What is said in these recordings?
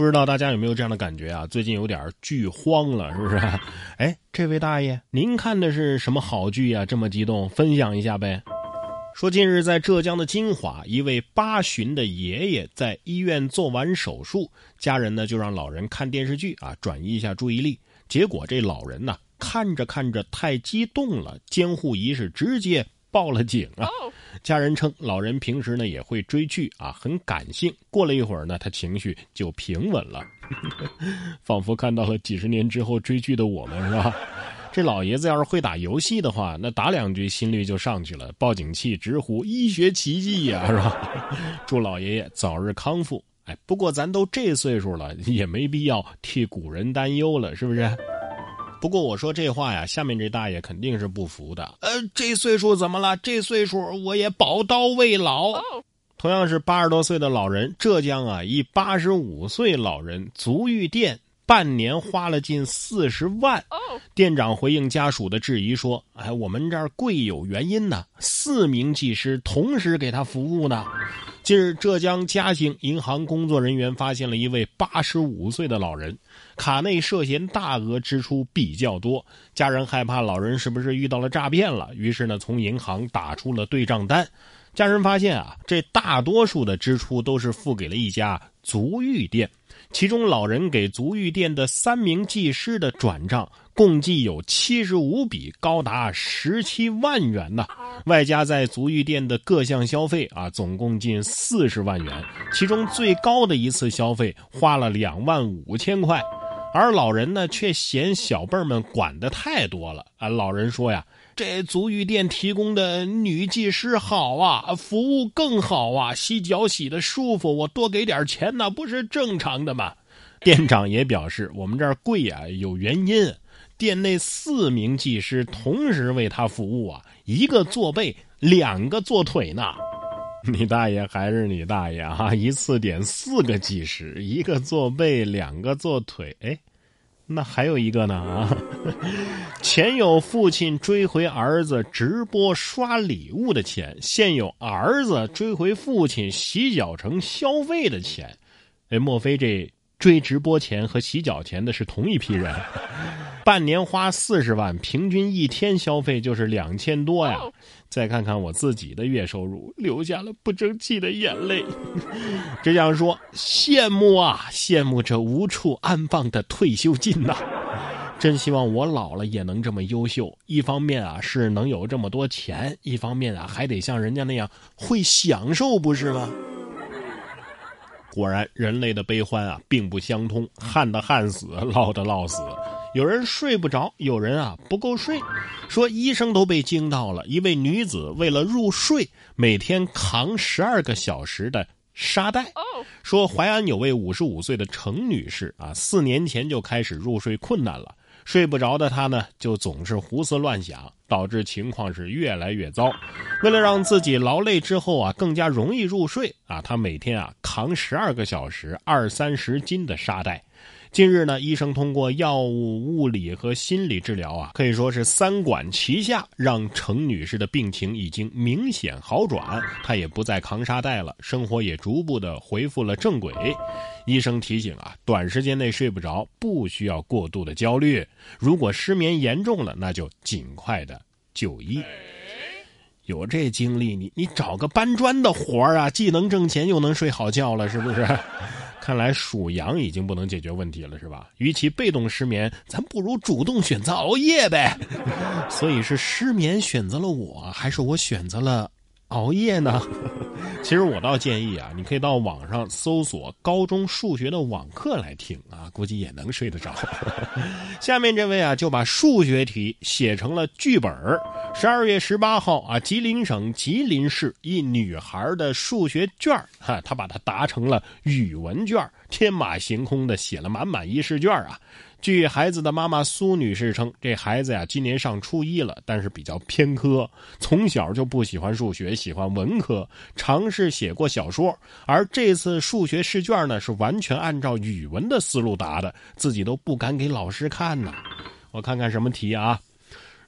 不知道大家有没有这样的感觉啊？最近有点剧荒了，是不是？哎，这位大爷，您看的是什么好剧啊？这么激动，分享一下呗。说近日在浙江的金华，一位八旬的爷爷在医院做完手术，家人呢就让老人看电视剧啊，转移一下注意力。结果这老人呢看着看着太激动了，监护仪是直接报了警啊。家人称，老人平时呢也会追剧啊，很感性。过了一会儿呢，他情绪就平稳了，仿佛看到了几十年之后追剧的我们，是吧？这老爷子要是会打游戏的话，那打两局心率就上去了，报警器直呼医学奇迹呀，是吧？祝老爷爷早日康复。哎，不过咱都这岁数了，也没必要替古人担忧了，是不是？不过我说这话呀，下面这大爷肯定是不服的。呃，这岁数怎么了？这岁数我也宝刀未老。同样是八十多岁的老人，浙江啊，一八十五岁老人足浴店半年花了近四十万。店长回应家属的质疑说：“哎，我们这儿贵有原因呢，四名技师同时给他服务呢。”近日，浙江嘉兴银行工作人员发现了一位八十五岁的老人，卡内涉嫌大额支出比较多，家人害怕老人是不是遇到了诈骗了，于是呢，从银行打出了对账单。家人发现啊，这大多数的支出都是付给了一家足浴店，其中老人给足浴店的三名技师的转账。共计有七十五笔，高达十七万元呢，外加在足浴店的各项消费啊，总共近四十万元。其中最高的一次消费花了两万五千块，而老人呢却嫌小辈们管的太多了啊。老人说呀：“这足浴店提供的女技师好啊，服务更好啊，洗脚洗的舒服，我多给点钱那不是正常的吗？”店长也表示：“我们这儿贵啊，有原因。”店内四名技师同时为他服务啊，一个做背，两个做腿呢。你大爷还是你大爷啊！一次点四个计时，一个做背，两个做腿。哎，那还有一个呢啊！前有父亲追回儿子直播刷礼物的钱，现有儿子追回父亲洗脚城消费的钱。哎，莫非这追直播钱和洗脚钱的是同一批人？半年花四十万，平均一天消费就是两千多呀！再看看我自己的月收入，流下了不争气的眼泪。只想说，羡慕啊，羡慕这无处安放的退休金呐！真希望我老了也能这么优秀。一方面啊，是能有这么多钱；一方面啊，还得像人家那样会享受，不是吗？果然，人类的悲欢啊，并不相通。旱的旱死，涝的涝死。有人睡不着，有人啊不够睡，说医生都被惊到了。一位女子为了入睡，每天扛十二个小时的沙袋。说淮安有位五十五岁的程女士啊，四年前就开始入睡困难了，睡不着的她呢，就总是胡思乱想，导致情况是越来越糟。为了让自己劳累之后啊更加容易入睡啊，她每天啊扛十二个小时二三十斤的沙袋。近日呢，医生通过药物、物理和心理治疗啊，可以说是三管齐下，让程女士的病情已经明显好转，她也不再扛沙袋了，生活也逐步的恢复了正轨。医生提醒啊，短时间内睡不着，不需要过度的焦虑，如果失眠严重了，那就尽快的就医。有这经历，你你找个搬砖的活儿啊，既能挣钱又能睡好觉了，是不是？看来属羊已经不能解决问题了，是吧？与其被动失眠，咱不如主动选择熬夜呗。所以是失眠选择了我，还是我选择了熬夜呢？其实我倒建议啊，你可以到网上搜索高中数学的网课来听啊，估计也能睡得着。下面这位啊，就把数学题写成了剧本儿十二月十八号啊，吉林省吉林市一女孩的数学卷哈，她把它答成了语文卷天马行空的写了满满一试卷啊。据孩子的妈妈苏女士称，这孩子呀今年上初一了，但是比较偏科，从小就不喜欢数学，喜欢文科，尝试写过小说。而这次数学试卷呢，是完全按照语文的思路答的，自己都不敢给老师看呢。我看看什么题啊？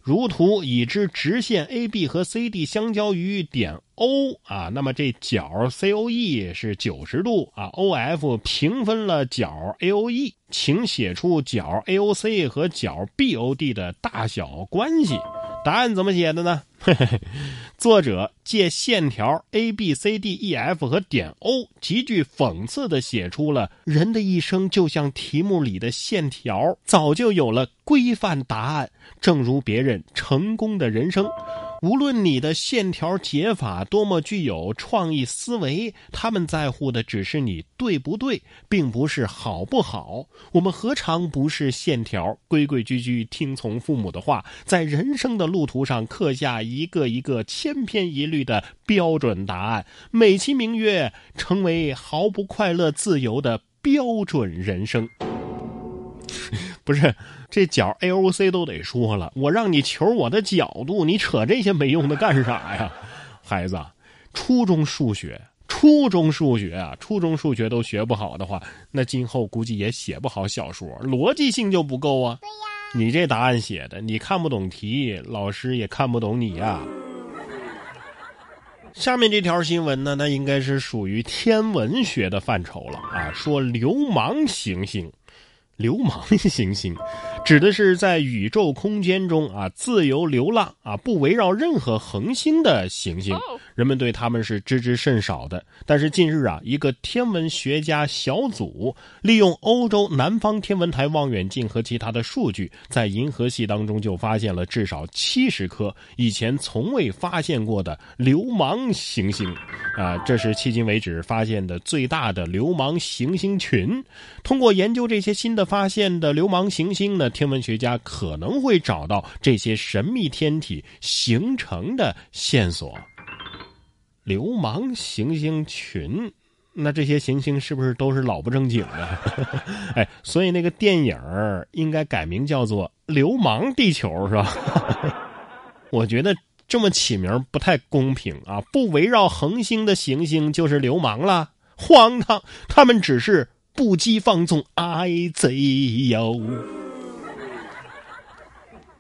如图已知直线 AB 和 CD 相交于点 O 啊，那么这角 COE 是九十度啊，OF 平分了角 AOE，请写出角 AOC 和角 BOD 的大小关系。答案怎么写的呢？作者借线条 A B C D E F 和点 O，极具讽刺的写出了人的一生就像题目里的线条，早就有了规范答案，正如别人成功的人生。无论你的线条解法多么具有创意思维，他们在乎的只是你对不对，并不是好不好。我们何尝不是线条，规规矩矩听从父母的话，在人生的路途上刻下一个一个千篇一律的标准答案，美其名曰成为毫不快乐自由的标准人生。不是，这角 AOC 都得说了，我让你求我的角度，你扯这些没用的干啥呀？孩子，初中数学，初中数学啊，初中数学都学不好的话，那今后估计也写不好小说，逻辑性就不够啊。对呀，你这答案写的，你看不懂题，老师也看不懂你呀。下面这条新闻呢，那应该是属于天文学的范畴了啊，说流氓行星。流氓 行星，指的是在宇宙空间中啊自由流浪啊不围绕任何恒星的行星，人们对他们是知之甚少的。但是近日啊，一个天文学家小组利用欧洲南方天文台望远镜和其他的数据，在银河系当中就发现了至少七十颗以前从未发现过的流氓行星，啊，这是迄今为止发现的最大的流氓行星群。通过研究这些新的。发现的流氓行星呢？天文学家可能会找到这些神秘天体形成的线索。流氓行星群，那这些行星是不是都是老不正经的？哎，所以那个电影应该改名叫做《流氓地球》，是吧？我觉得这么起名不太公平啊！不围绕恒星的行星就是流氓了，荒唐！他们只是。不羁放纵，爱自由。